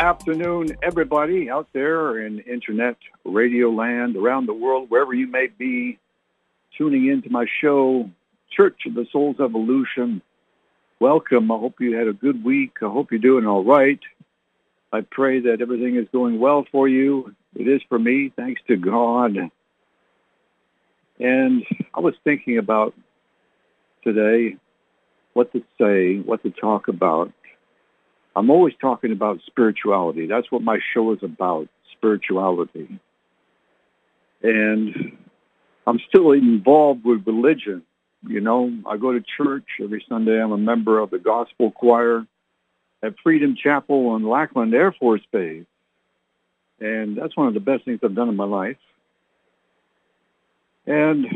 Afternoon, everybody out there in internet, radio land, around the world, wherever you may be tuning into my show, Church of the Soul's Evolution. Welcome. I hope you had a good week. I hope you're doing all right. I pray that everything is going well for you. It is for me, thanks to God. And I was thinking about today what to say, what to talk about. I'm always talking about spirituality. That's what my show is about, spirituality. And I'm still involved with religion. You know, I go to church every Sunday. I'm a member of the gospel choir at Freedom Chapel on Lackland Air Force Base. And that's one of the best things I've done in my life. And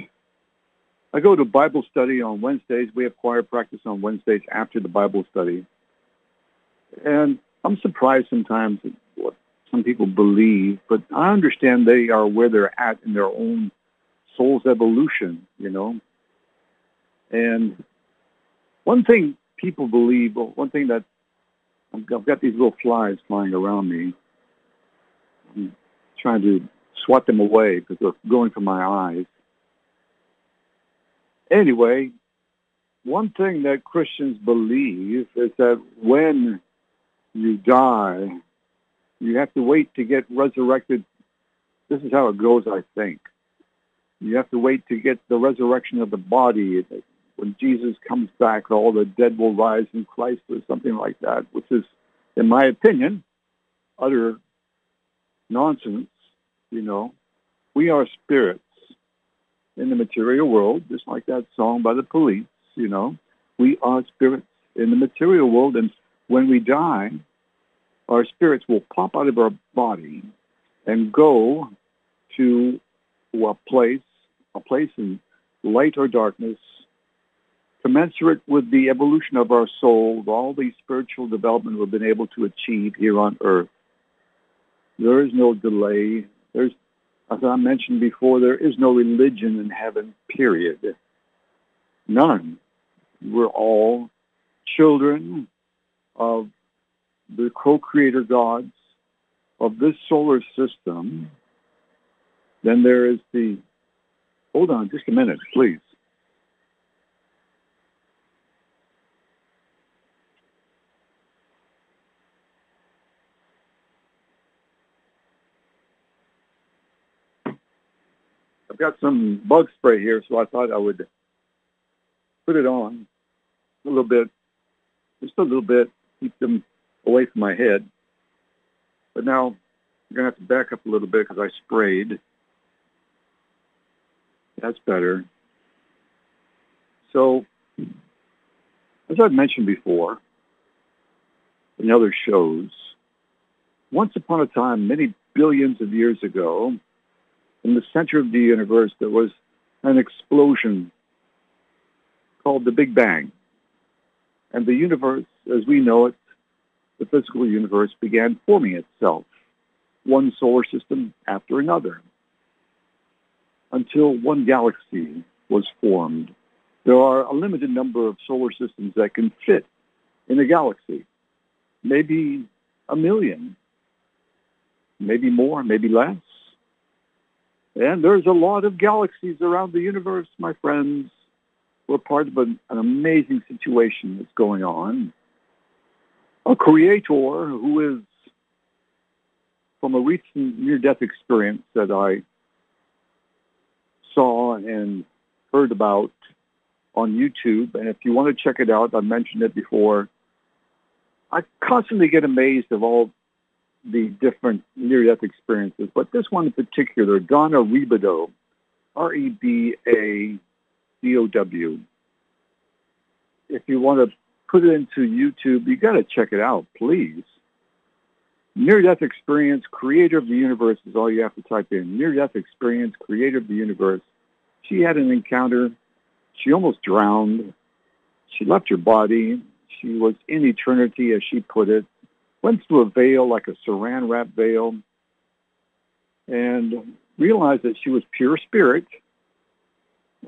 I go to Bible study on Wednesdays. We have choir practice on Wednesdays after the Bible study. And I'm surprised sometimes at what some people believe, but I understand they are where they're at in their own soul's evolution, you know. And one thing people believe, one thing that I've got these little flies flying around me. I'm trying to swat them away because they're going for my eyes. Anyway, one thing that Christians believe is that when you die, you have to wait to get resurrected. This is how it goes, I think. You have to wait to get the resurrection of the body. When Jesus comes back, all the dead will rise in Christ or something like that, which is, in my opinion, utter nonsense, you know. We are spirits in the material world, just like that song by the police, you know. We are spirits in the material world, and when we die, our spirits will pop out of our body and go to a place, a place in light or darkness, commensurate with the evolution of our soul, all the spiritual development we've been able to achieve here on earth. There is no delay. There's as I mentioned before, there is no religion in heaven, period. None. We're all children of the co-creator gods of this solar system. Then there is the, hold on just a minute, please. I've got some bug spray here, so I thought I would put it on a little bit, just a little bit, keep them away from my head. But now I'm going to have to back up a little bit because I sprayed. That's better. So, as I've mentioned before in other shows, once upon a time, many billions of years ago, in the center of the universe, there was an explosion called the Big Bang. And the universe, as we know it, the physical universe began forming itself, one solar system after another, until one galaxy was formed. There are a limited number of solar systems that can fit in a galaxy, maybe a million, maybe more, maybe less. And there's a lot of galaxies around the universe, my friends. We're part of an, an amazing situation that's going on. A creator who is from a recent near-death experience that I saw and heard about on YouTube. And if you want to check it out, I mentioned it before. I constantly get amazed of all the different near-death experiences, but this one in particular, Donna Rebadow, R-E-B-A-D-O-W. If you want to put it into YouTube, you got to check it out, please. Near-death experience, creator of the universe is all you have to type in. Near-death experience, creator of the universe. She had an encounter. She almost drowned. She left her body. She was in eternity, as she put it went through a veil like a saran wrap veil and realized that she was pure spirit.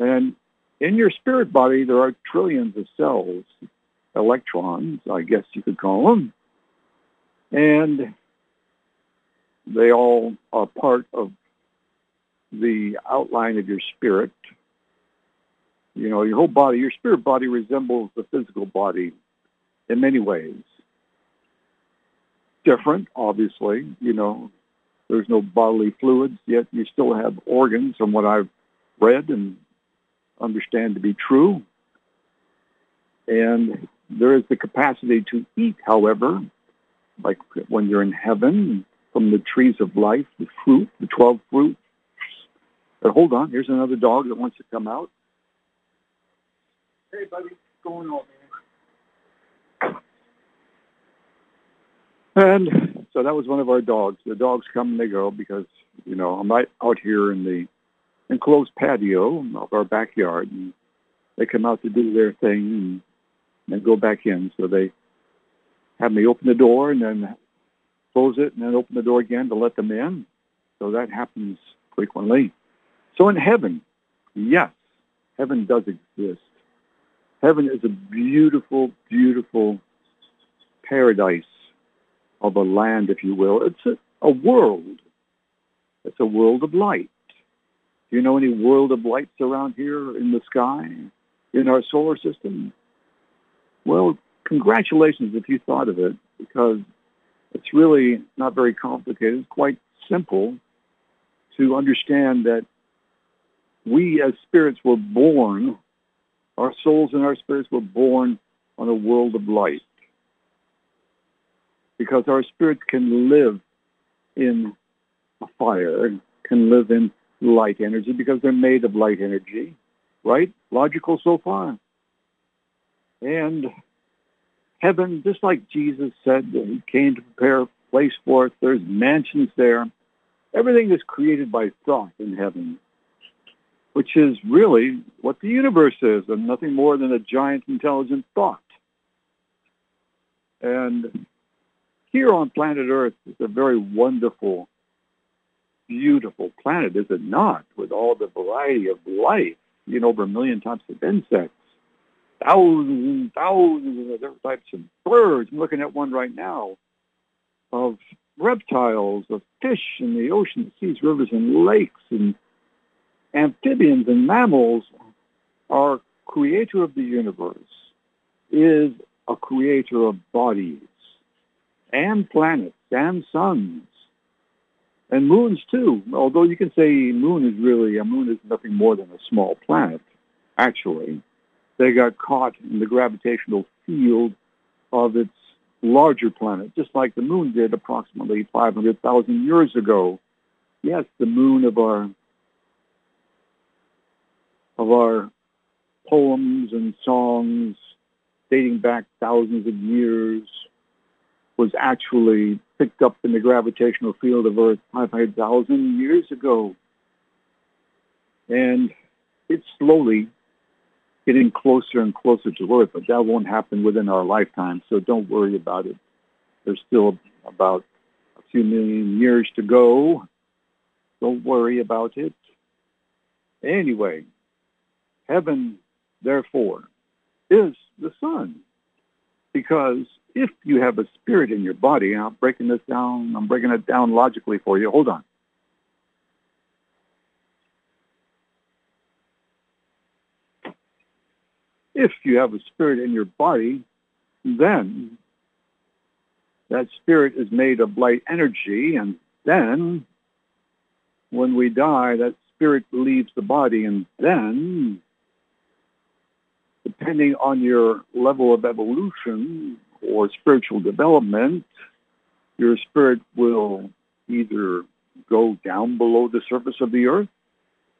And in your spirit body, there are trillions of cells, electrons, I guess you could call them. And they all are part of the outline of your spirit. You know, your whole body, your spirit body resembles the physical body in many ways. Different, obviously, you know, there's no bodily fluids, yet you still have organs from what I've read and understand to be true. And there is the capacity to eat, however, like when you're in heaven, from the trees of life, the fruit, the 12 fruits. But hold on, here's another dog that wants to come out. Hey, buddy, what's going on, man? And so that was one of our dogs. The dogs come and they go because, you know, I'm right out here in the enclosed patio of our backyard. And they come out to do their thing and then go back in. So they have me open the door and then close it and then open the door again to let them in. So that happens frequently. So in heaven, yes, heaven does exist. Heaven is a beautiful, beautiful paradise of a land, if you will. It's a, a world. It's a world of light. Do you know any world of lights around here in the sky, in our solar system? Well, congratulations if you thought of it, because it's really not very complicated. It's quite simple to understand that we as spirits were born, our souls and our spirits were born on a world of light. Because our spirits can live in a fire, can live in light energy because they're made of light energy, right? Logical so far. And heaven, just like Jesus said that he came to prepare a place for us. There's mansions there. Everything is created by thought in heaven, which is really what the universe is, and nothing more than a giant intelligent thought. And here on planet Earth is a very wonderful, beautiful planet, is it not? With all the variety of life, you know, over a million types of insects thousands and thousands of different types of birds. I'm looking at one right now of reptiles, of fish in the ocean, seas, rivers, and lakes, and amphibians and mammals. Our creator of the universe is a creator of bodies and planets and suns and moons too. Although you can say moon is really, a moon is nothing more than a small planet, actually they got caught in the gravitational field of its larger planet, just like the moon did approximately 500,000 years ago. Yes, the moon of our of our poems and songs dating back thousands of years was actually picked up in the gravitational field of Earth 500,000 years ago. And it's slowly getting closer and closer to Earth, but that won't happen within our lifetime, so don't worry about it. There's still about a few million years to go. Don't worry about it. Anyway, heaven, therefore, is the sun. Because if you have a spirit in your body, and I'm breaking this down, I'm breaking it down logically for you. Hold on. If you have a spirit in your body, then that spirit is made of light energy, and then when we die, that spirit leaves the body, and then, depending on your level of evolution or spiritual development, your spirit will either go down below the surface of the earth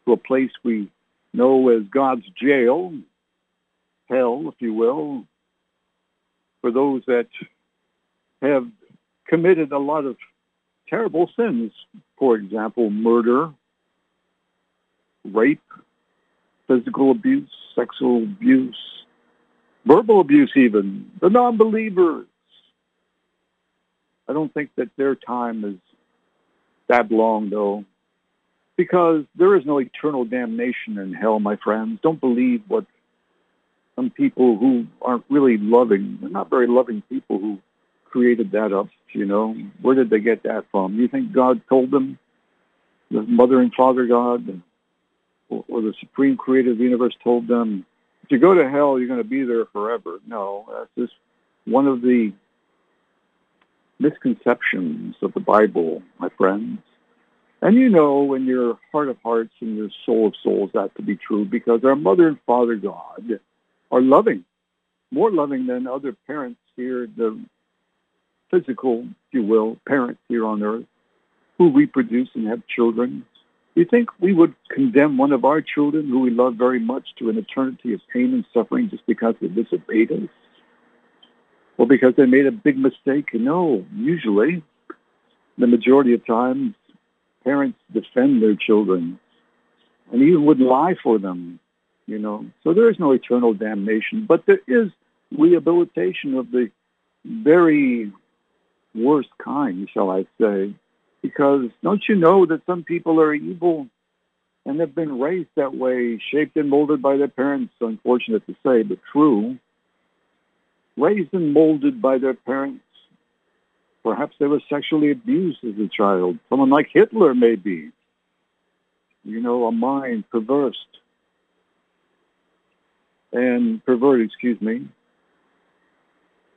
to a place we know as God's jail, hell, if you will, for those that have committed a lot of terrible sins. For example, murder, rape, physical abuse, sexual abuse, verbal abuse even, the non-believers. I don't think that their time is that long, though, because there is no eternal damnation in hell, my friends. Don't believe what some people who aren't really loving, they're not very loving people who created that up You know, where did they get that from? You think God told them, the Mother and Father God, or, the Supreme Creator of the universe told them, if you go to hell, you're going to be there forever. No, that's just one of the misconceptions of the Bible, my friends. And you know in your heart of hearts and your soul of souls that to be true because our mother and father God are loving, more loving than other parents here, the physical, if you will, parents here on earth who reproduce and have children. Do you think we would condemn one of our children who we love very much to an eternity of pain and suffering just because they disobeyed us? Or because they made a big mistake? No, usually, the majority of times, parents defend their children and even would lie for them, you know. So there is no eternal damnation, but there is rehabilitation of the very worst kind, shall I say. Because don't you know that some people are evil and have been raised that way, shaped and molded by their parents, unfortunate to say, but true. Raised and molded by their parents. Perhaps they were sexually abused as a child. Someone like Hitler, maybe. You know, a mind perverse. And perverted, excuse me.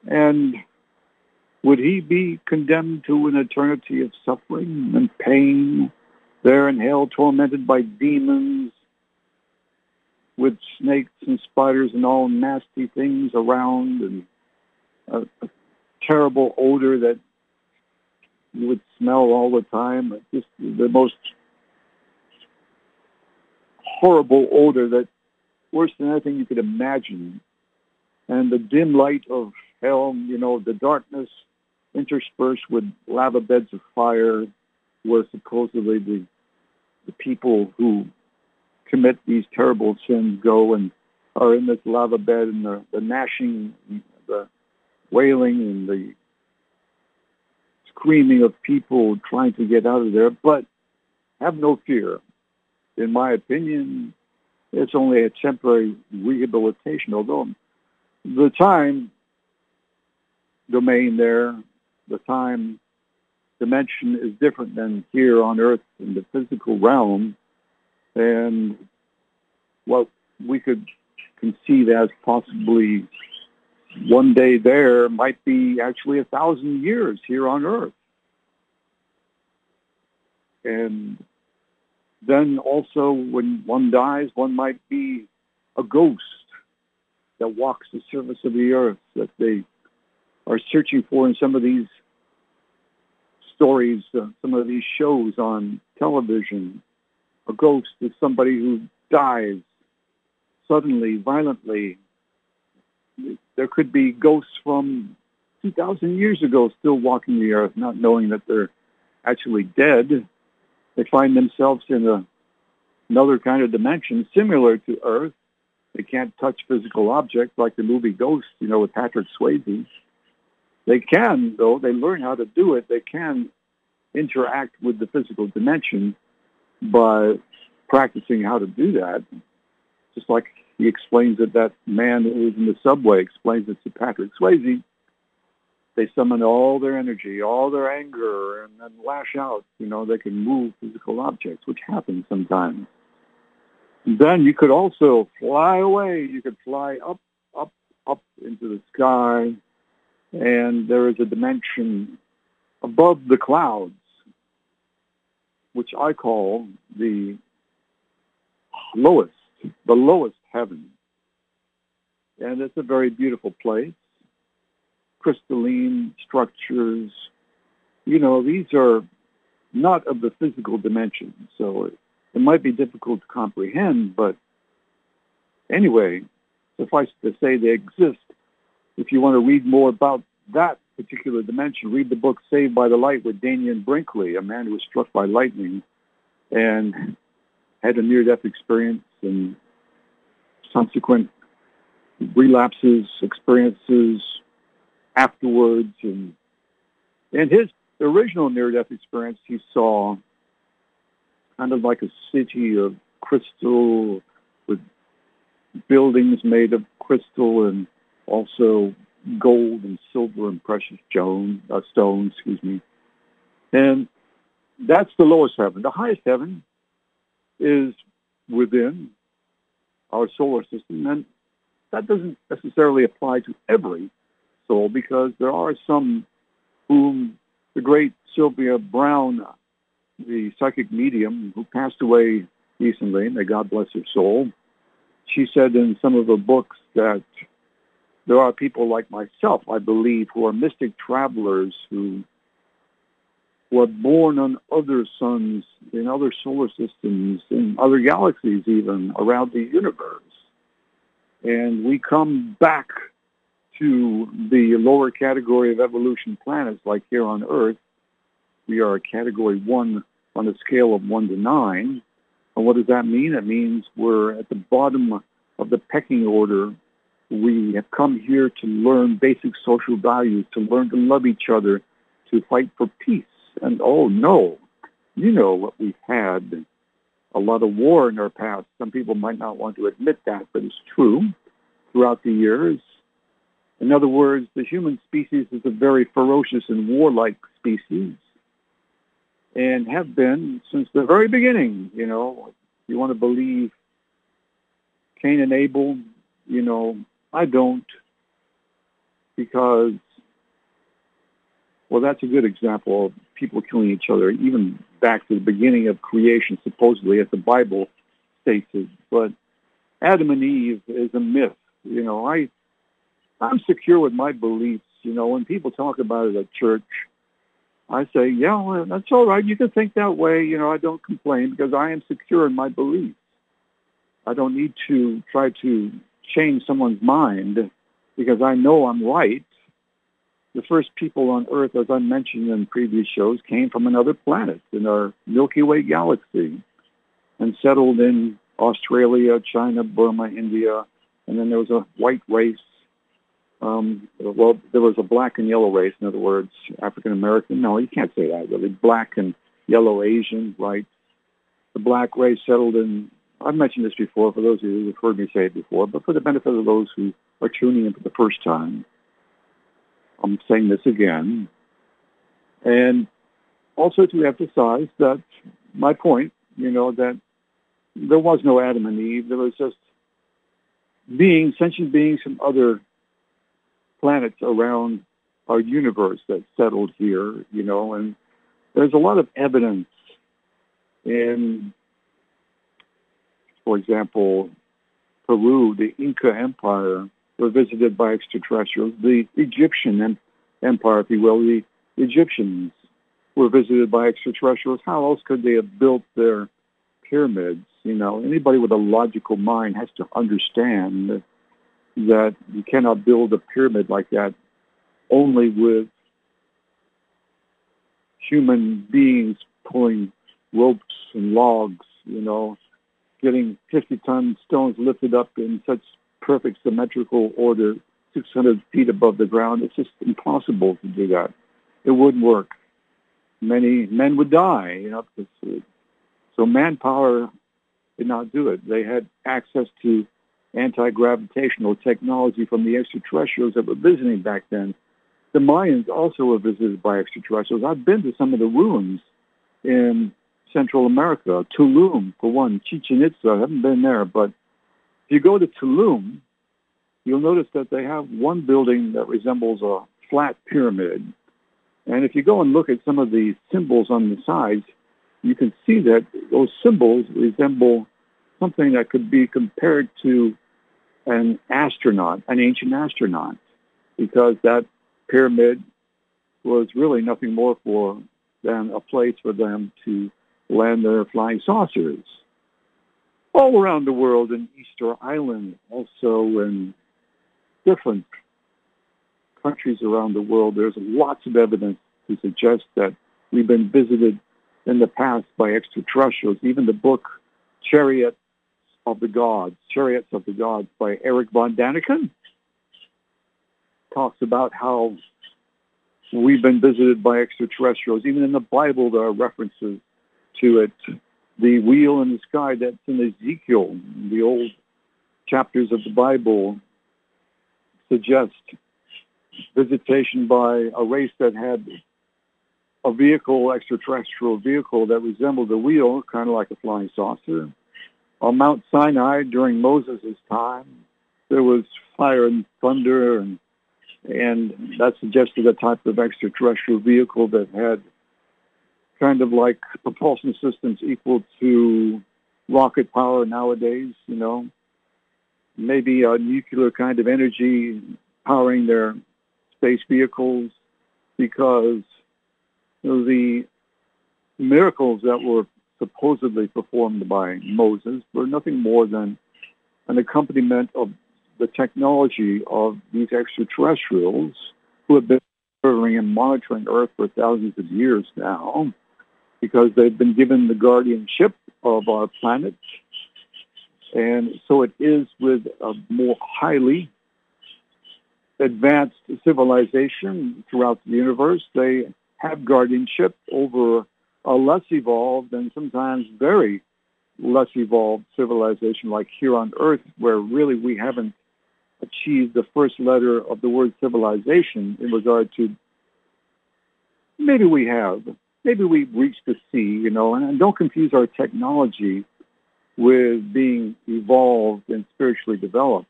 And would he be condemned to an eternity of suffering and pain there in hell, tormented by demons with snakes and spiders and all nasty things around and a, a terrible odor that you would smell all the time. Just the most horrible odor that worse than anything you could imagine. And the dim light of hell, you know, the darkness interspersed with lava beds of fire where supposedly the, the people who commit these terrible sins go and are in this lava bed and the, the gnashing, the wailing and the screaming of people trying to get out of there. But have no fear. In my opinion, it's only a temporary rehabilitation, although the time domain there the time dimension is different than here on Earth in the physical realm. And what we could conceive as possibly one day there might be actually a thousand years here on Earth. And then also when one dies, one might be a ghost that walks the surface of the earth that they are searching for in some of these stories, uh, some of these shows on television. A ghost is somebody who dies suddenly, violently. There could be ghosts from 2,000 years ago still walking the earth, not knowing that they're actually dead. They find themselves in a, another kind of dimension similar to Earth. They can't touch physical objects like the movie Ghost, you know, with Patrick Swayze. They can, though, they learn how to do it. They can interact with the physical dimension by practicing how to do that. Just like he explains that that man who was in the subway explains it to Patrick Swayze. They summon all their energy, all their anger, and then lash out. You know, they can move physical objects, which happens sometimes. Then you could also fly away. You could fly up, up, up into the sky and there is a dimension above the clouds, which I call the lowest, the lowest heaven. And it's a very beautiful place, crystalline structures. You know, these are not of the physical dimension, so it, it might be difficult to comprehend, but anyway, suffice to say they exist if you want to read more about that particular dimension, read the book Saved by the Light with Dannion Brinkley, a man who was struck by lightning and had a near-death experience and subsequent relapses, experiences afterwards. And, and his original near-death experience, he saw kind of like a city of crystal with buildings made of crystal and also gold and silver and precious stone, uh, stones, excuse me. And that's the lowest heaven. The highest heaven is within our solar system, and that doesn't necessarily apply to every soul because there are some whom the great Sylvia Browne, the psychic medium who passed away recently, may God bless her soul, she said in some of her books that there are people like myself, I believe, who are mystic travelers who were born on other suns, in other solar systems, in other galaxies even, around the universe. And we come back to the lower category of evolution planets like here on Earth. We are a category one on a scale of one to nine. And what does that mean? It means we're at the bottom of the pecking order. We have come here to learn basic social values, to learn to love each other, to fight for peace. And oh no, you know what we've had a lot of war in our past. Some people might not want to admit that, but it's true throughout the years. In other words, the human species is a very ferocious and warlike species and have been since the very beginning. You know, you want to believe Cain and Abel, you know, I don't because, well, that's a good example of people killing each other, even back to the beginning of creation, supposedly, as the Bible states it. But Adam and Eve is a myth. You know, I, I'm secure with my beliefs. You know, when people talk about it at church, I say, yeah, well, that's all right. You can think that way. You know, I don't complain because I am secure in my beliefs. I don't need to try to change someone's mind because I know I'm right. The first people on Earth, as I mentioned in previous shows, came from another planet in our Milky Way galaxy and settled in Australia, China, Burma, India, and then there was a white race um, well, there was a black and yellow race. In other words, African American. No, you can't say that really. Black and yellow Asian, right? The black race settled in. I've mentioned this before for those of you who've heard me say it before, but for the benefit of those who are tuning in for the first time, I'm saying this again. And also to emphasize that my point, you know, that there was no Adam and Eve. There was just beings, sentient beings from other planets around our universe that settled here, you know, and there's a lot of evidence in, for example, Peru, the Inca Empire were visited by extraterrestrials. The Egyptian Empire, if you will, the Egyptians were visited by extraterrestrials. How else could they have built their pyramids? You know, anybody with a logical mind has to understand that you cannot build a pyramid like that only with human beings pulling ropes and logs, you know, getting 50-ton stones lifted up in such perfect symmetrical order 600 feet above the ground. It's just impossible to do that. It wouldn't work. Many men would die, you know, because, uh, so manpower did not do it. They had access to anti-gravitational technology from the extraterrestrials that were visiting back then. The Mayans also were visited by extraterrestrials. I've been to some of the ruins in Central America, Tulum, for one, Chichen Itza. I haven't been there, but if you go to Tulum, you'll notice that they have one building that resembles a flat pyramid. And if you go and look at some of the symbols on the sides, you can see that those symbols resemble something that could be compared to an astronaut, an ancient astronaut, because that pyramid was really nothing more for than a place for them to land their flying saucers. All around the world, in Easter Island, also in different countries around the world, there's lots of evidence to suggest that we've been visited in the past by extraterrestrials. Even the book Chariot of the Gods, Chariots of the Gods by Eric von Daniken talks about how we've been visited by extraterrestrials. Even in the Bible, there are references to it. The wheel in the sky, that's in Ezekiel, the old chapters of the Bible suggest visitation by a race that had a vehicle, extraterrestrial vehicle that resembled a wheel, kind of like a flying saucer. On Mount Sinai during Moses' time, there was fire and thunder, and and that suggested a type of extraterrestrial vehicle that had kind of like propulsion systems equal to rocket power nowadays. You know, maybe a nuclear kind of energy powering their space vehicles, because the miracles that were supposedly performed by Moses were nothing more than an accompaniment of the technology of these extraterrestrials who have been observing and monitoring Earth for thousands of years now because they've been given the guardianship of our planet. And so it is with a more highly advanced civilization throughout the universe. They have guardianship over a less evolved and sometimes very less evolved civilization like here on Earth, where really we haven't achieved the first letter of the word civilization in regard to maybe we have. Maybe we've reached the C, you know, and, don't confuse our technology with being evolved and spiritually developed.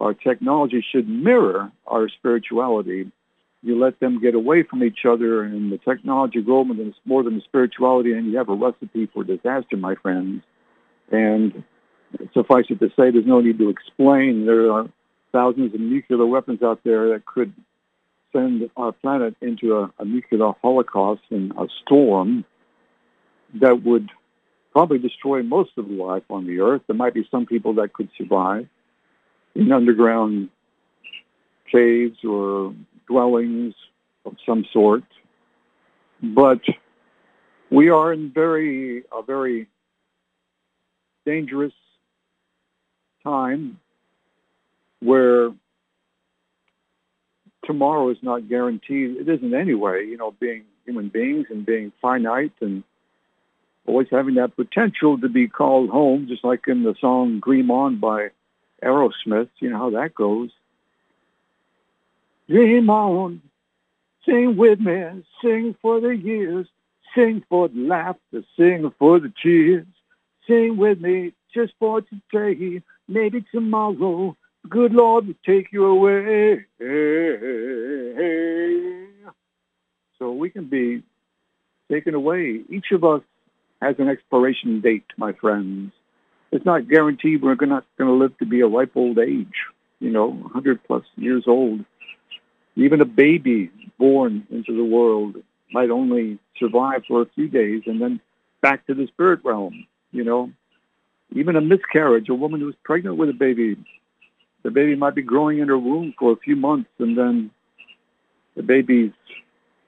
Our technology should mirror our spirituality you let them get away from each other and the technology grow more than the spirituality and you have a recipe for disaster, my friends. And suffice it to say, there's no need to explain. There are thousands of nuclear weapons out there that could send our planet into a, a nuclear holocaust and a storm that would probably destroy most of the life on the earth. There might be some people that could survive in underground caves or dwellings of some sort. But we are in very a very dangerous time where tomorrow is not guaranteed. It isn't anyway, you know, being human beings and being finite and always having that potential to be called home, just like in the song Dream On by Aerosmith. You know how that goes. Dream on, sing with me, sing for the years, sing for the laughter, sing for the tears. Sing with me just for today, maybe tomorrow, good Lord will take you away. So we can be taken away. Each of us has an expiration date, my friends. It's not guaranteed we're not going to live to be a ripe old age, you know, 100 plus years old. Even a baby born into the world might only survive for a few days and then back to the spirit realm, you know. Even a miscarriage, a woman who's pregnant with a baby, the baby might be growing in her womb for a few months and then the baby's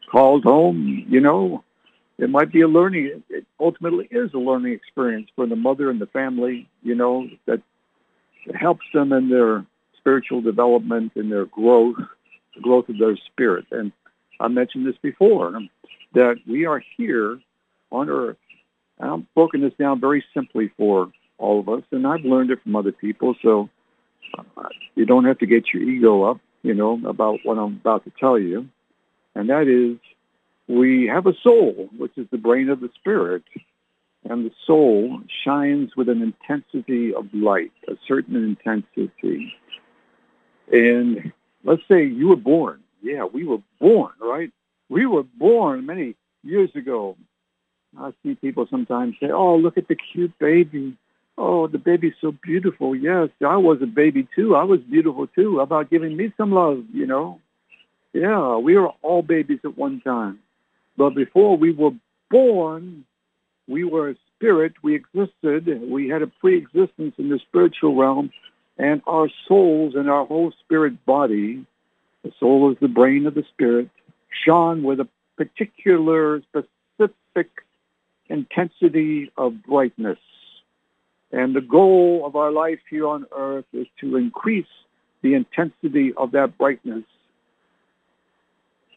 called home, you know. It might be a learning, it ultimately is a learning experience for the mother and the family, you know, that helps them in their spiritual development and their growth the growth of their spirit. And I mentioned this before, that we are here on earth. And I'm broken this down very simply for all of us, and I've learned it from other people, so you don't have to get your ego up, you know, about what I'm about to tell you. And that is, we have a soul, which is the brain of the spirit, and the soul shines with an intensity of light, a certain intensity. And let's say you were born. Yeah, we were born, right? We were born many years ago. I see people sometimes say, oh, look at the cute baby. Oh, the baby's so beautiful. Yes, I was a baby too. I was beautiful too. How about giving me some love, you know? Yeah, we were all babies at one time. But before we were born, we were a spirit. We existed. We had a pre-existence in the spiritual realm and our souls and our whole spirit body, the soul is the brain of the spirit, shone with a particular specific intensity of brightness. And the goal of our life here on earth is to increase the intensity of that brightness.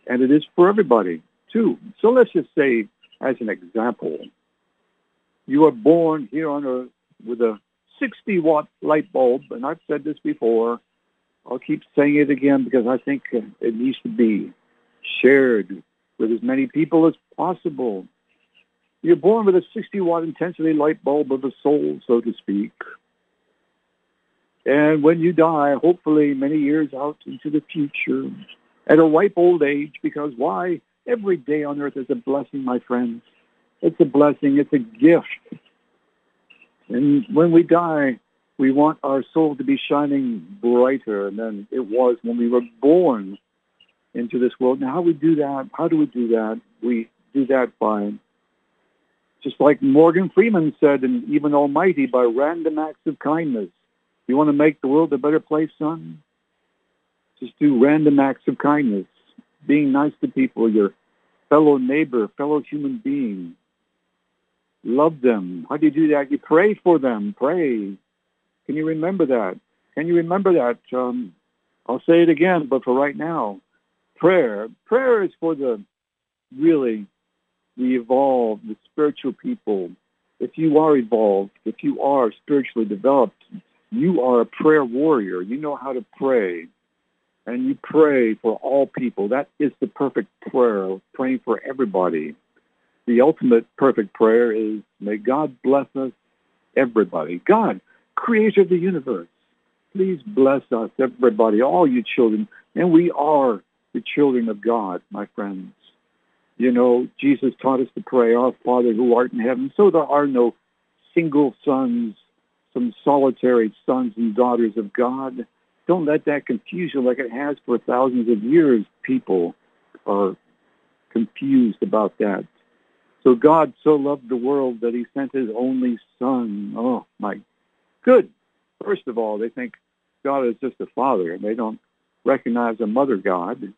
And it is for everybody, too. So let's just say, as an example, you are born here on earth with a 60 watt light bulb, and I've said this before, I'll keep saying it again because I think it needs to be shared with as many people as possible. You're born with a 60 watt intensity light bulb of the soul, so to speak. And when you die, hopefully many years out into the future, at a ripe old age, because why? Every day on earth is a blessing, my friends. It's a blessing. It's a gift. And when we die, we want our soul to be shining brighter than it was when we were born into this world. Now, how we do that? How do we do that? We do that by, just like Morgan Freeman said, and Evan Almighty, by random acts of kindness. You want to make the world a better place, son? Just do random acts of kindness, being nice to people, your fellow neighbor, fellow human being. Love them. How do you do that? You pray for them. Pray. Can you remember that? Can you remember that? Um, I'll say it again, but for right now, prayer. Prayer is for the really the evolved, the spiritual people. If you are evolved, if you are spiritually developed, you are a prayer warrior. You know how to pray. And you pray for all people. That is the perfect prayer, praying for everybody. The ultimate perfect prayer is, may God bless us, everybody. God, creator of the universe, please bless us, everybody, all you children. And we are the children of God, my friends. You know, Jesus taught us to pray, Our Father who art in heaven. So there are no single sons some solitary sons and daughters of God. Don't let that confuse you like it has for thousands of years. People are confused about that. So God so loved the world that he sent his only son. Oh, my. Good. First of all, they think God is just a father. And they don't recognize a mother God.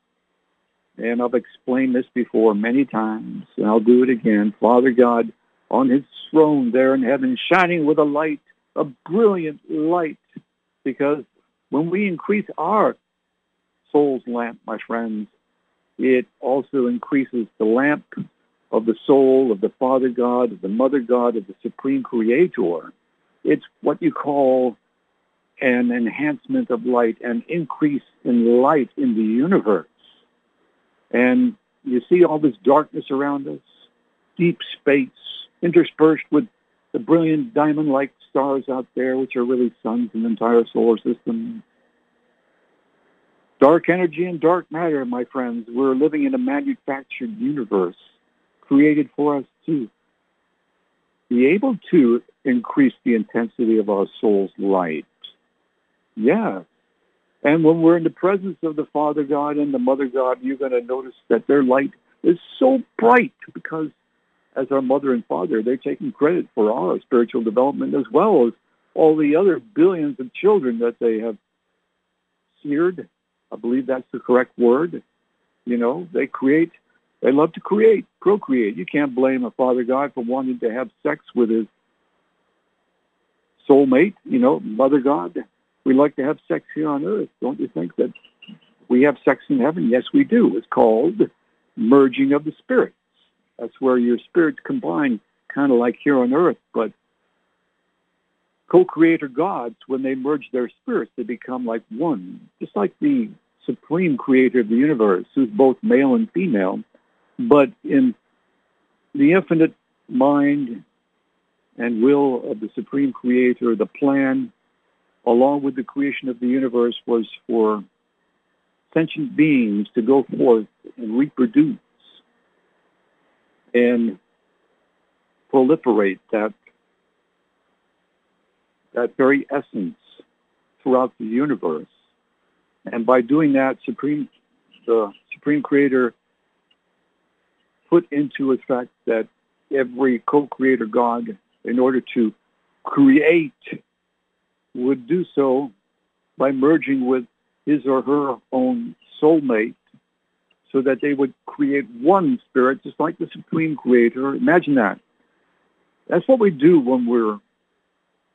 And I've explained this before many times, and I'll do it again. Father God on his throne there in heaven, shining with a light a brilliant light because when we increase our soul's lamp, my friends, it also increases the lamp of the soul of the Father God, of the Mother God, of the Supreme Creator. It's what you call an enhancement of light, an increase in light in the universe. And you see all this darkness around us, deep space, interspersed with the brilliant diamond-like stars out there, which are really suns the entire solar system. Dark energy and dark matter, my friends. We're living in a manufactured universe created for us to be able to increase the intensity of our soul's light. Yes. And when we're in the presence of the Father God and the Mother God, you're going to notice that their light is so bright because as our mother and father, they're taking credit for our spiritual development as well as all the other billions of children that they have seared. I believe that's the correct word. You know, they create, they love to create, procreate. You can't blame a father God for wanting to have sex with his soulmate, you know, mother God. We like to have sex here on earth. Don't you think that we have sex in heaven? Yes, we do. It's called merging of the spirits. That's where your spirits combine, kind of like here on earth. But co-creator gods, when they merge their spirits, they become like one, just like the supreme creator of the universe, who's both male and female. But in the infinite mind and will of the supreme creator, the plan, along with the creation of the universe, was for sentient beings to go forth and reproduce and proliferate that that very essence throughout the universe. And by doing that, Supreme, the Supreme Creator put into effect that every co-creator God, in order to create, would do so by merging with his or her own soulmate so that they would create one spirit, just like the Supreme Creator. Imagine that. That's what we do when we're,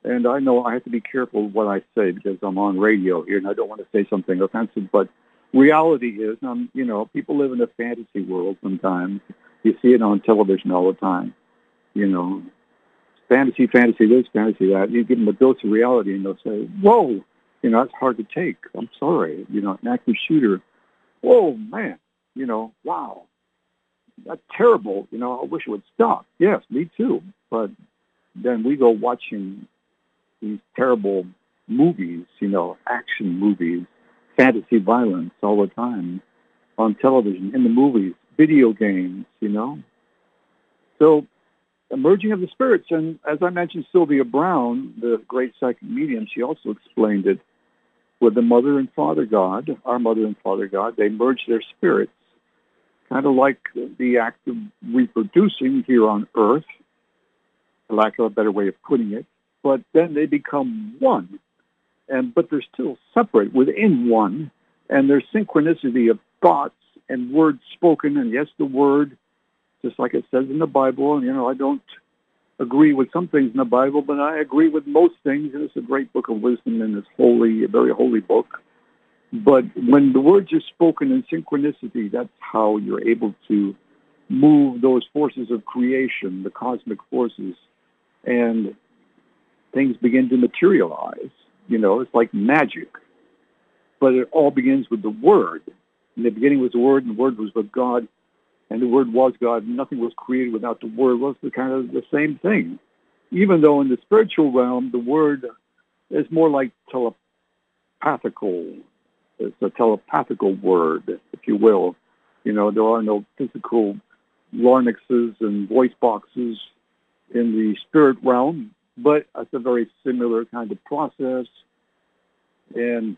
and I know I have to be careful what I say because I'm on radio here and I don't want to say something offensive, but reality is, um, you know, people live in a fantasy world sometimes. You see it on television all the time. You know, fantasy, fantasy this, fantasy that. You give them a dose of reality and they'll say, whoa, You know, that's hard to take. I'm sorry. You know, an active shooter. Oh man. You know, wow. That's terrible. You know, I wish it would stop. Yes, me too. But then we go watching these terrible movies, you know, action movies, fantasy violence all the time on television, in the movies, video games, you know. So emerging of the spirits, and as I mentioned, Sylvia Browne, the great psychic medium, she also explained it with the mother and father God, our mother and father God, they merge their spirits, kind of like the act of reproducing here on earth, for lack of a better way of putting it, but then they become one. And but they're still separate within one, and there's synchronicity of thoughts and words spoken, and yes, the word, just like it says in the Bible. And you know, I don't agree with some things in the Bible, but I agree with most things. And it's a great book of wisdom, and it's holy, a very holy book. But when the words are spoken in synchronicity, that's how you're able to move those forces of creation, the cosmic forces, and things begin to materialize. You know, it's like magic. But it all begins with the Word. In the beginning was the Word, and the Word was with God, and the Word was God. Nothing was created without the Word. Was the kind of the same thing. Even though in the spiritual realm, the Word is more like telepathical. It's a telepathical word, if you will. You know, there are no physical larynxes and voice boxes in the spirit realm, but it's a very similar kind of process. And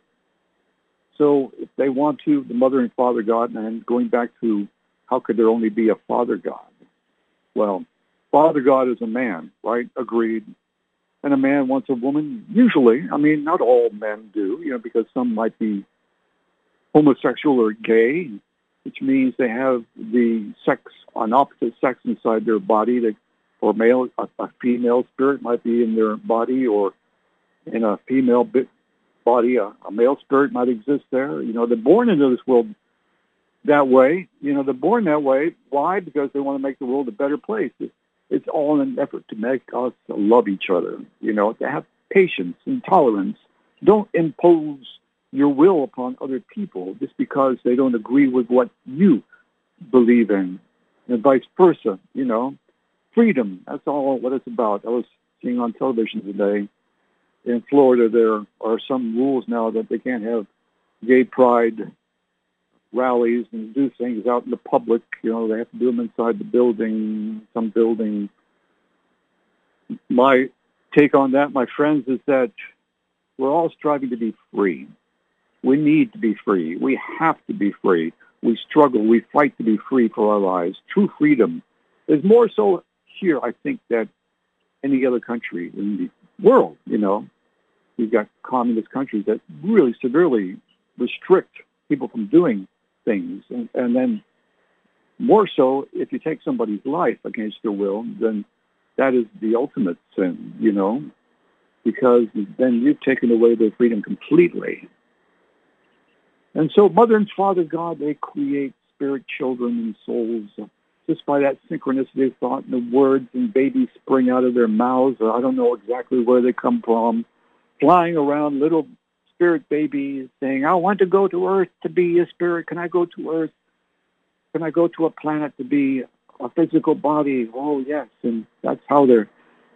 so if they want to, the mother and father God, and going back to how could there only be a father God? Well, father God is a man, right? Agreed. And a man wants a woman, usually. I mean, not all men do, you know, because some might be homosexual or gay, which means they have the sex, an opposite sex inside their body. They or male, a, a female spirit might be in their body, or in a female bit body, a, a male spirit might exist there. You know, they're born into this world that way. You know, they're born that way. Why? Because they want to make the world a better place. It's, it's all an effort to make us love each other. You know, to have patience and tolerance. Don't impose your will upon other people just because they don't agree with what you believe in, and vice versa. You know, freedom. That's all what it's about. I was seeing on television today in Florida there are some rules now that they can't have gay pride rallies and do things out in the public. You know, they have to do them inside the building, some building. My take on that, my friends, is that we're all striving to be free. We need to be free. We have to be free. We struggle. We fight to be free for our lives. True freedom is more so here, I think, that any other country in the world, you know, we've got communist countries that really severely restrict people from doing things. And, and then more so, if you take somebody's life against their will, then that is the ultimate sin, you know, because then you've taken away their freedom completely. And so Mother and Father God, they create spirit children and souls just by that synchronicity of thought and the words and babies spring out of their mouths. Or I don't know exactly where they come from. Flying around little spirit babies saying, I want to go to Earth to be a spirit. Can I go to Earth? Can I go to a planet to be a physical body? Oh, yes. And that's how they're,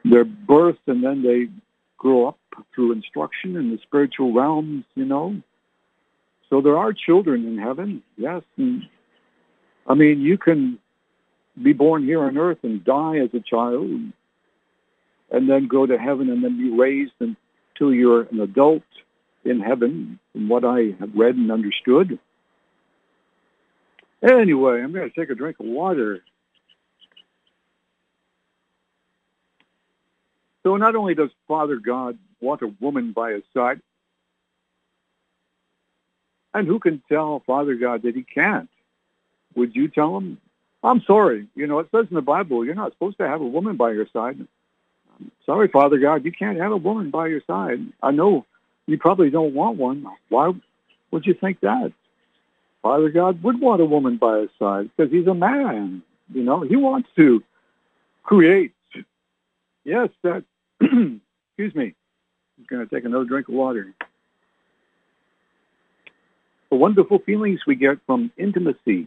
they're birthed and then they grow up through instruction in the spiritual realms, you know. So there are children in heaven, yes. And I mean, you can be born here on earth and die as a child and then go to heaven and then be raised until you're an adult in heaven, from what I have read and understood. Anyway, I'm going to take a drink of water. So not only does Father God want a woman by his side, and who can tell Father God that he can't? Would you tell him I'm sorry. You know, it says in the Bible, you're not supposed to have a woman by your side. I'm sorry, Father God, you can't have a woman by your side. I know you probably don't want one. Why would you think that? Father God would want a woman by his side because he's a man. You know, he wants to create. Yes, that, excuse me. I'm going to take another drink of water. the wonderful feelings we get from intimacy,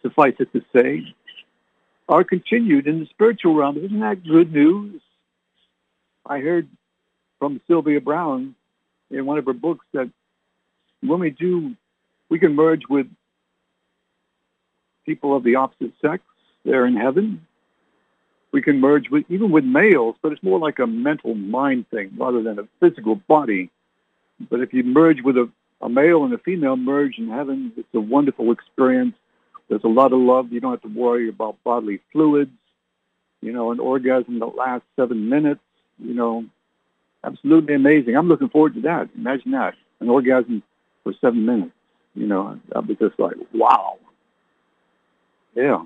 suffice it to say, are continued in the spiritual realm. Isn't that good news? I heard from Sylvia Browne in one of her books that when we do, we can merge with people of the opposite sex. They're in heaven. We can merge with even with males, but it's more like a mental mind thing rather than a physical body. But if you merge with a, a male and a female merge in heaven, it's a wonderful experience. There's a lot of love. You don't have to worry about bodily fluids. You know, an orgasm that lasts seven minutes. You know, absolutely amazing. I'm looking forward to that. Imagine that, an orgasm for seven minutes. You know, I'll be just like, wow. Yeah.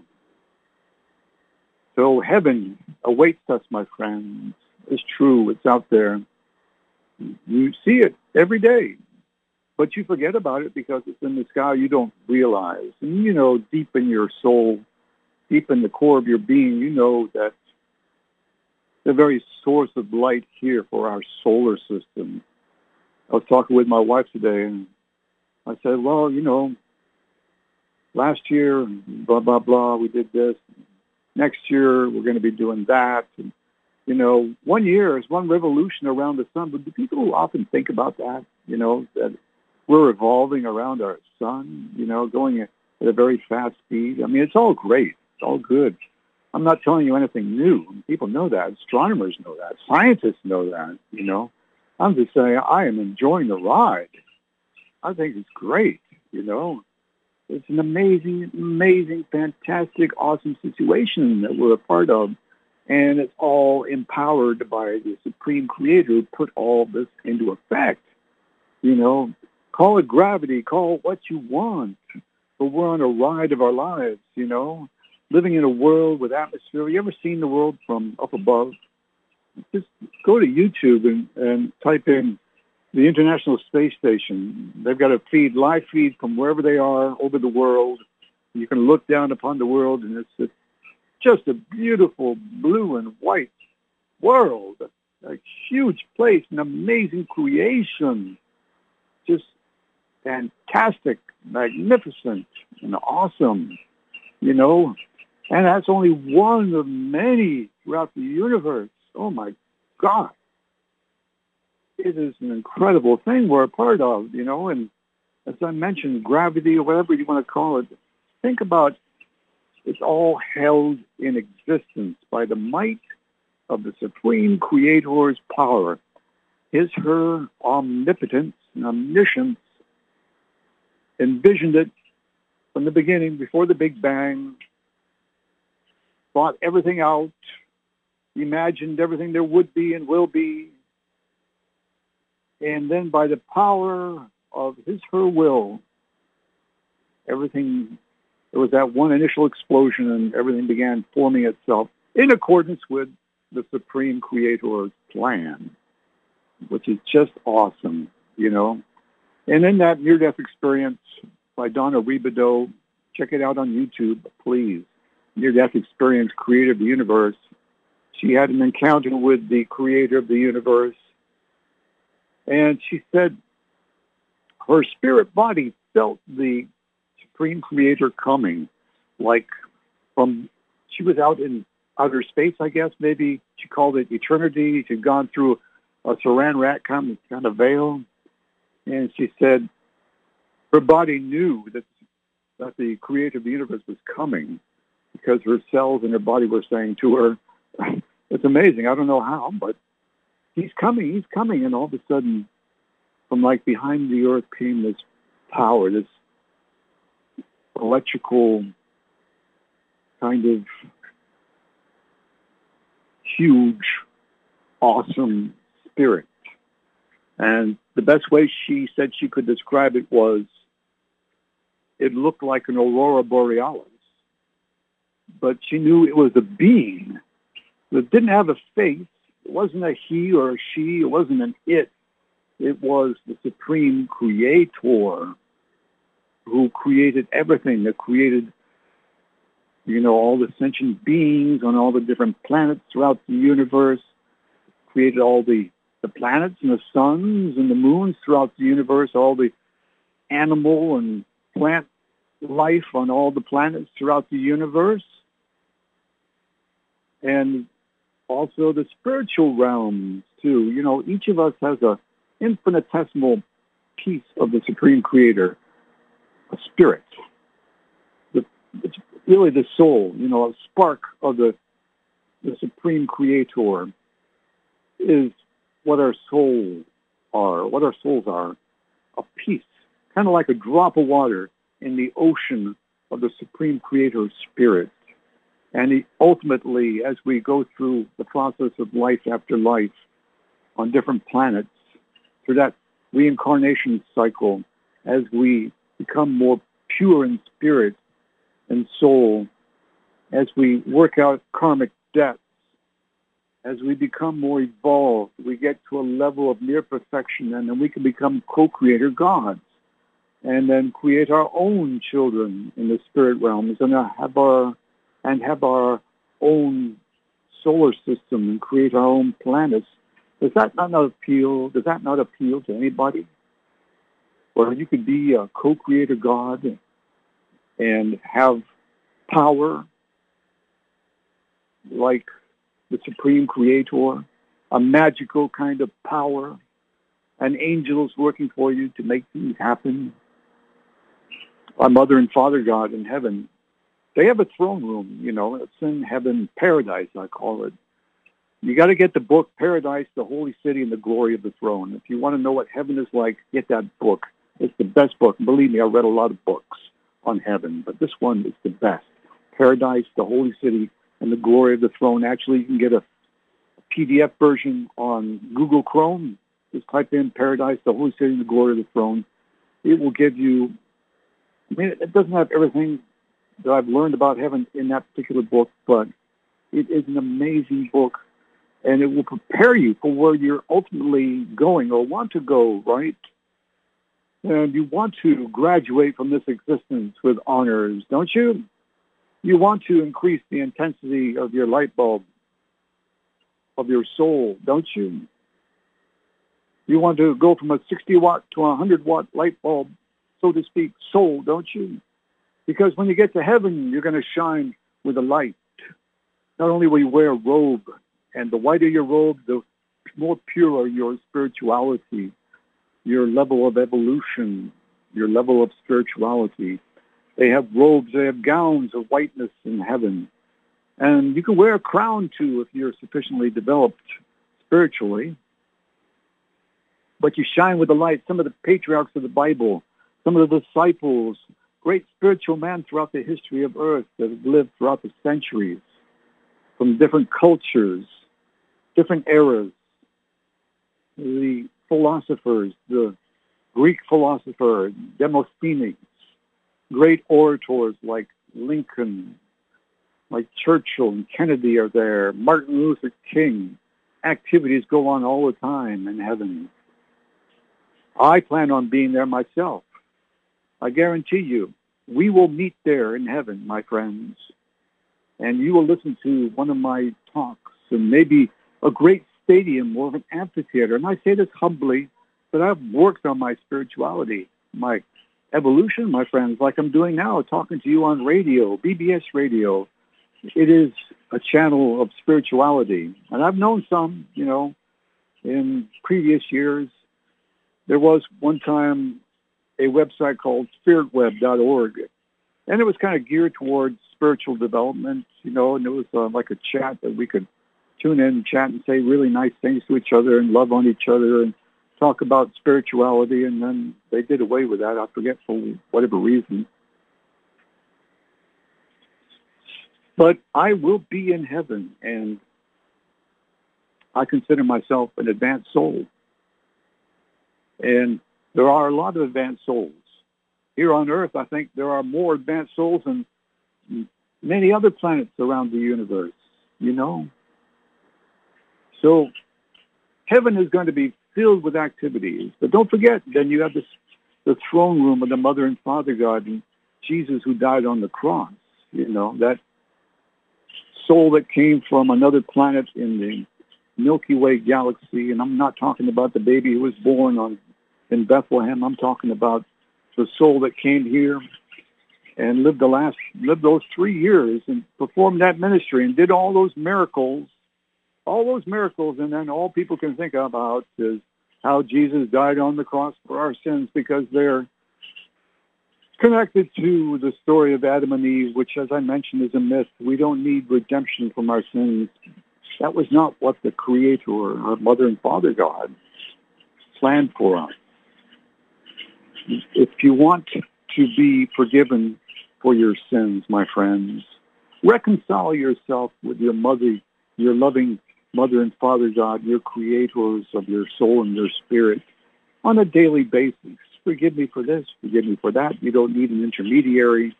So heaven awaits us, my friends. It's true. It's out there. You see it every day, but you forget about it because it's in the sky. You don't realize. And you know, deep in your soul, deep in the core of your being, you know that the very source of light here for our solar system. I was talking with my wife today, and I said, well, you know, last year, blah, blah, blah, we did this. Next year, we're going to be doing that. And, you know, one year is one revolution around the sun. But do people often think about that, you know, that we're evolving around our sun, you know, going at a very fast speed? I mean, it's all great. It's all good. I'm not telling you anything new. People know that. Astronomers know that. Scientists know that, you know. I'm just saying I am enjoying the ride. I think it's great, you know. It's an amazing, amazing, fantastic, awesome situation that we're a part of. And it's all empowered by the Supreme Creator who put all this into effect. You know, call it gravity, call it what you want. But we're on a ride of our lives, you know, living in a world with atmosphere. Have you ever seen the world from up above? Just go to YouTube and, and type in the International Space Station. They've got a feed, live feed from wherever they are over the world. You can look down upon the world, and it's, it's just a beautiful blue and white world, a, a huge place, an amazing creation, just fantastic, magnificent, and awesome, you know. And that's only one of many throughout the universe. Oh my God it is an incredible thing we're a part of, you know, and as I mentioned, gravity or whatever you want to call it, think about it's all held in existence by the might of the supreme creator's power. His, her omnipotence and omniscience envisioned it from the beginning, before the Big Bang, thought everything out, imagined everything there would be and will be, and then by the power of his, her will, everything, there was that one initial explosion and everything began forming itself in accordance with the Supreme Creator's plan, which is just awesome, you know. And in that near-death experience by Donna Ribideau, check it out on YouTube, please. Near-death experience, creator of the universe. She had an encounter with the creator of the universe and she said her spirit body felt the supreme creator coming, like from, she was out in outer space, I guess, maybe she called it eternity. She'd gone through a saran wrap kind of, kind of veil. And she said her body knew that, that the creator of the universe was coming because her cells in her body were saying to her, it's amazing. I don't know how, but he's coming, he's coming. And all of a sudden, from like behind the earth came this power, this electrical kind of huge, awesome spirit. And the best way she said she could describe it was it looked like an aurora borealis, but she knew it was a being that didn't have a face it wasn't a he or a she. It wasn't an it. It was the supreme creator who created everything, that created, you know, all the sentient beings on all the different planets throughout the universe, created all the, the planets and the suns and the moons throughout the universe, all the animal and plant life on all the planets throughout the universe. And also the spiritual realms too. You know, each of us has a infinitesimal piece of the Supreme Creator, a spirit. The, it's really the soul, you know, a spark of the the Supreme Creator is what our souls are, what our souls are, a piece, kind of like a drop of water in the ocean of the Supreme Creator Spirit. And ultimately, as we go through the process of life after life on different planets, through that reincarnation cycle, as we become more pure in spirit and soul, as we work out karmic debts, as we become more evolved, we get to a level of near perfection, and then we can become co-creator gods, and then create our own children in the spirit realms, and have our and have our own solar system and create our own planets. Does that not appeal? Does that not appeal to anybody? Where you could be a co-creator God and have power like the supreme creator, a magical kind of power, and angels working for you to make things happen. Our mother and father God in heaven, they have a throne room, you know, it's in heaven, paradise, I call it. You got to get the book, Paradise, the Holy City, and the Glory of the Throne. If you want to know what heaven is like, get that book. It's the best book. Believe me, I read a lot of books on heaven, but this one is the best. Paradise, the Holy City, and the glory of the throne. Actually, you can get a PDF version on Google Chrome. Just type in Paradise, the Holy City, and the glory of the throne. It will give you, I mean, it doesn't have everything that I've learned about heaven in that particular book, but it is an amazing book and it will prepare you for where you're ultimately going or want to go, right? And you want to graduate from this existence with honors, don't you? You want to increase the intensity of your light bulb, of your soul, don't you? You want to go from a 60 watt to a 100 watt light bulb, so to speak, soul, don't you? Because when you get to heaven, you're going to shine with a light. Not only will you wear a robe, and the whiter your robe, the more pure your spirituality, your level of evolution, your level of spirituality. They have robes, they have gowns of whiteness in heaven. And you can wear a crown too if you're sufficiently developed spiritually. But you shine with the light. Some of the patriarchs of the Bible, some of the disciples, great spiritual men throughout the history of earth that have lived throughout the centuries from different cultures, different eras. The philosophers, the Greek philosopher Demosthenes, great orators like Lincoln, like Churchill and Kennedy are there, Martin Luther King. Activities go on all the time in heaven. I plan on being there myself. I guarantee you, we will meet there in heaven, my friends. And you will listen to one of my talks and maybe a great stadium or an amphitheater. And I say this humbly, but I've worked on my spirituality, my evolution, my friends, like I'm doing now, talking to you on radio, BBS radio. It is a channel of spirituality. And I've known some, you know, in previous years. There was one time a website called spiritweb.org, and it was kind of geared towards spiritual development, you know, and it was uh, like a chat that we could tune in and chat and say really nice things to each other and love on each other and talk about spirituality, and then they did away with that. I forget for whatever reason. But I will be in heaven, and I consider myself an advanced soul. And there are a lot of advanced souls. Here on Earth, I think there are more advanced souls than many other planets around the universe, you know? So heaven is going to be filled with activities. But don't forget, then you have this, the throne room of the Mother and Father God and Jesus who died on the cross. You know, that soul that came from another planet in the Milky Way galaxy. And I'm not talking about the baby who was born on in Bethlehem. I'm talking about the soul that came here and lived the last lived those three years and performed that ministry and did all those miracles, all those miracles, and then all people can think about is how Jesus died on the cross for our sins because they're connected to the story of Adam and Eve, which, as I mentioned, is a myth. We don't need redemption from our sins. That was not what the Creator, our Mother and Father God, planned for us. If you want to be forgiven for your sins, my friends, reconcile yourself with your mother, your loving Mother and Father God, your creators of your soul and your spirit, on a daily basis forgive me for this, forgive me for that. You don't need an intermediary.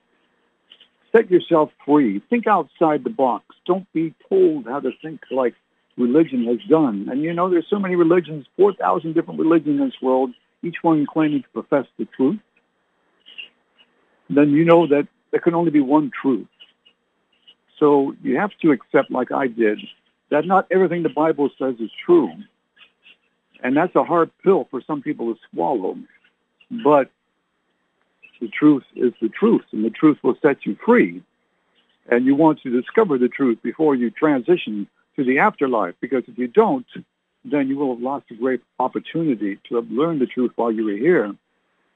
Set yourself free. Think outside the box. Don't be told how to think like religion has done. And you know, there's so many religions, 4,000 different religions in this world, each one claiming to profess the truth. Then you know that there can only be one truth. So you have to accept, like I did, that not everything the Bible says is true. And that's a hard pill for some people to swallow. But the truth is the truth, and the truth will set you free. And you want to discover the truth before you transition to the afterlife, because if you don't, then you will have lost a great opportunity to have learned the truth while you were here.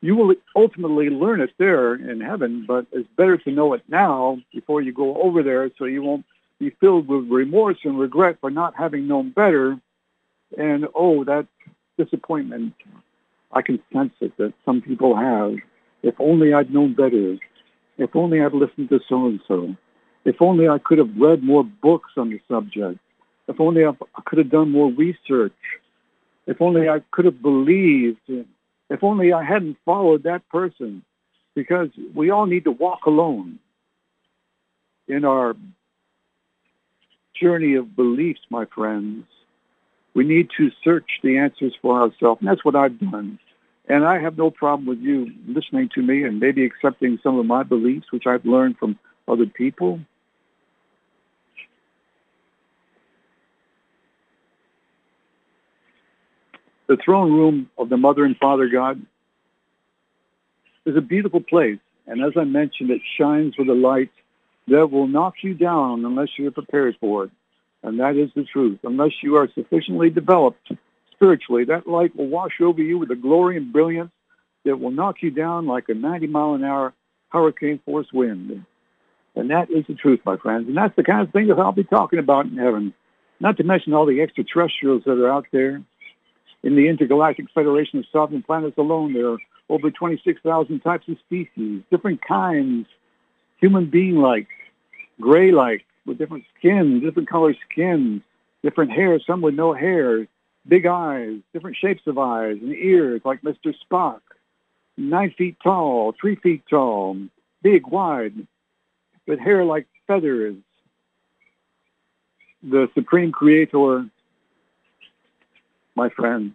You will ultimately learn it there in heaven, but it's better to know it now before you go over there so you won't be filled with remorse and regret for not having known better. And oh, that disappointment I can sense it that some people have. If only I'd known better. If only I'd listened to so-and-so. If only I could have read more books on the subject. If only I could have done more research. If only I could have believed. If only I hadn't followed that person. Because we all need to walk alone in our journey of beliefs, my friends. We need to search the answers for ourselves. And that's what I've done. And I have no problem with you listening to me and maybe accepting some of my beliefs, which I've learned from other people. The throne room of the Mother and Father God is a beautiful place. And as I mentioned, it shines with a light that will knock you down unless you're prepared for it. And that is the truth. Unless you are sufficiently developed spiritually, that light will wash over you with a glory and brilliance that will knock you down like a 90 mile an hour hurricane force wind. And that is the truth, my friends. And that's the kind of thing that I'll be talking about in heaven. Not to mention all the extraterrestrials that are out there. In the Intergalactic Federation of Sovereign Planets alone, there are over 26,000 types of species, different kinds, human being-like, gray-like, with different skin, different color skins, different hair, some with no hair, big eyes, different shapes of eyes and ears like Mr. Spock, nine feet tall, three feet tall, big, wide, with hair like feathers. The Supreme Creator, my friend,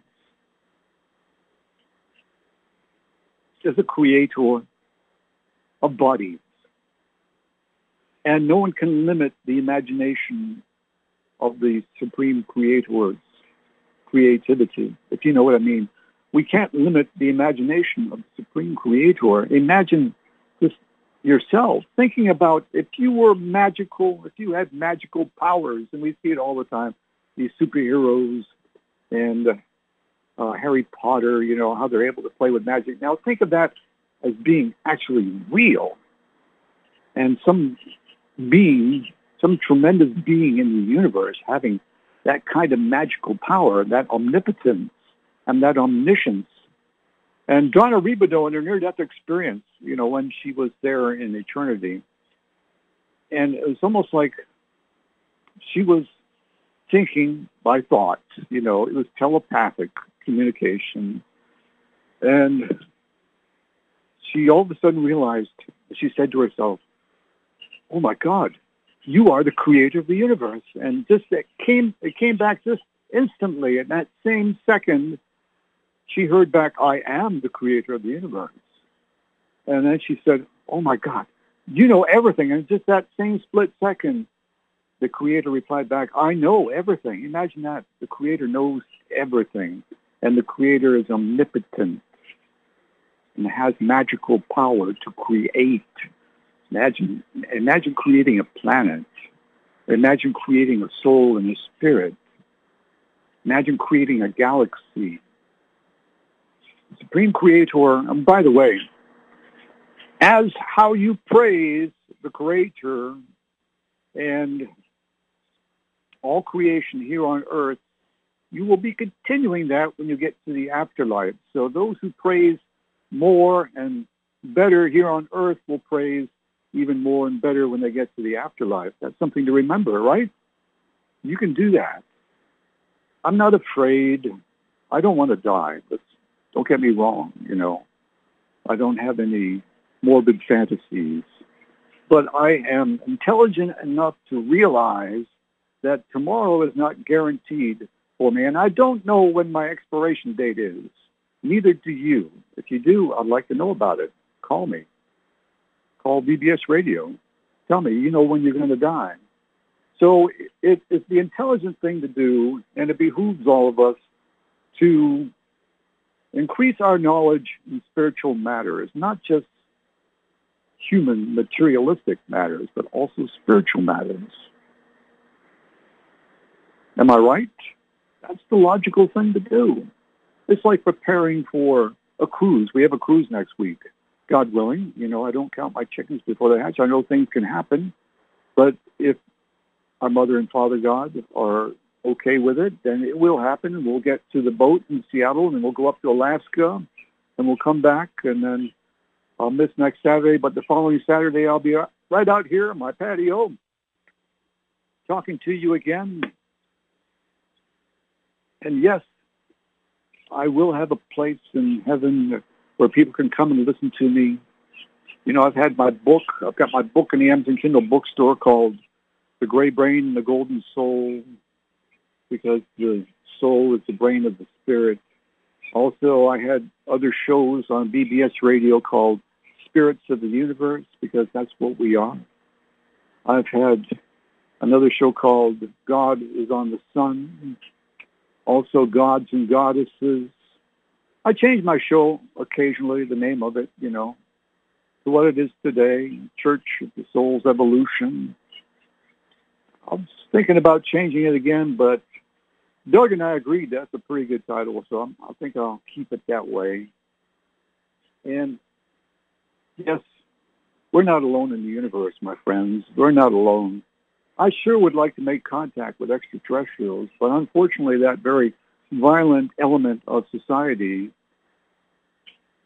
is a creator of bodies. And no one can limit the imagination of the supreme creator's creativity, if you know what I mean. We can't limit the imagination of the supreme creator. Imagine this yourself thinking about if you were magical, if you had magical powers, and we see it all the time, these superheroes and uh, Harry Potter, you know, how they're able to play with magic. Now think of that as being actually real. And some being, some tremendous being in the universe having that kind of magical power, that omnipotence and that omniscience. And Donna Ribideau in her near-death experience, you know, when she was there in eternity, and it was almost like she was thinking by thought, you know, it was telepathic communication. And she all of a sudden realized, she said to herself, oh my God, you are the creator of the universe. And just it came, it came back just instantly. In that same second, she heard back, I am the creator of the universe. And then she said, oh my God, you know everything. And just that same split second, the creator replied back, I know everything. Imagine that. The creator knows everything. And the creator is omnipotent. and has magical power to create. Imagine, imagine creating a planet. Imagine creating a soul and a spirit. Imagine creating a galaxy. Supreme Creator, and by the way, as how you praise the Creator and all creation here on earth, you will be continuing that when you get to the afterlife. So those who praise more and better here on earth will praise even more and better when they get to the afterlife. That's something to remember, right? You can do that. I'm not afraid. I don't want to die. But don't get me wrong, you know. I don't have any morbid fantasies. But I am intelligent enough to realize that tomorrow is not guaranteed for me. And I don't know when my expiration date is. Neither do you. If you do, I'd like to know about it. Call me. Call BBS Radio. Tell me, you know when you're going to die. So it, it's the intelligent thing to do, and it behooves all of us to increase our knowledge in spiritual matters, not just human materialistic matters, but also spiritual matters. Am I right? That's the logical thing to do. It's like preparing for a cruise. We have a cruise next week. God willing, you know, I don't count my chickens before they hatch. I know things can happen, but if our mother and father God are okay with it, then it will happen. And we'll get to the boat in Seattle, and we'll go up to Alaska, and we'll come back, and then I'll miss next Saturday. But the following Saturday, I'll be right out here on my patio, talking to you again. And yes, I will have a place in heaven where people can come and listen to me. You know, I've had my book. I've got my book in the Amazon Kindle bookstore called The Gray Brain and the Golden Soul because the soul is the brain of the spirit. Also, I had other shows on BBS radio called Spirits of the Universe because that's what we are. I've had another show called God is on the Sun also gods and goddesses. I change my show occasionally, the name of it, you know, to what it is today, Church of the Soul's Evolution. I was thinking about changing it again, but Doug and I agreed that's a pretty good title, so I'm, I think I'll keep it that way. And yes, we're not alone in the universe, my friends. We're not alone. I sure would like to make contact with extraterrestrials, but unfortunately that very violent element of society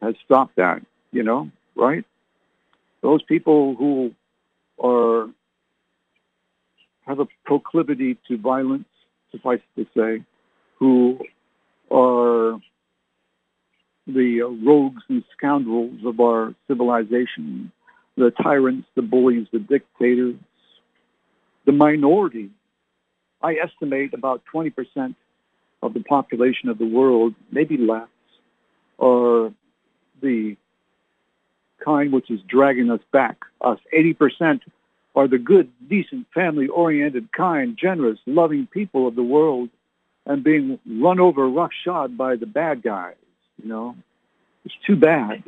has stopped that, you know, right? Those people who are have a proclivity to violence, suffice to say, who are the rogues and scoundrels of our civilization, the tyrants, the bullies, the dictators, the minority, I estimate about 20% of the population of the world, maybe less, are the kind which is dragging us back. Us 80% are the good, decent, family-oriented, kind, generous, loving people of the world and being run over roughshod by the bad guys, you know. It's too bad.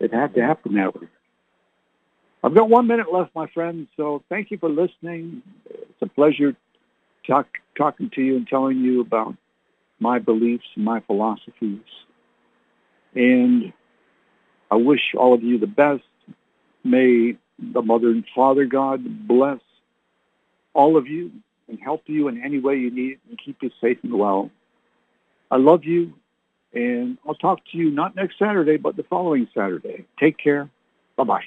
It had to happen that way. I've got one minute left, my friends, so thank you for listening. It's a pleasure talk, talking to you and telling you about my beliefs and my philosophies. And I wish all of you the best. May the Mother and Father God bless all of you and help you in any way you need and keep you safe and well. I love you, and I'll talk to you not next Saturday, but the following Saturday. Take care. Bye-bye.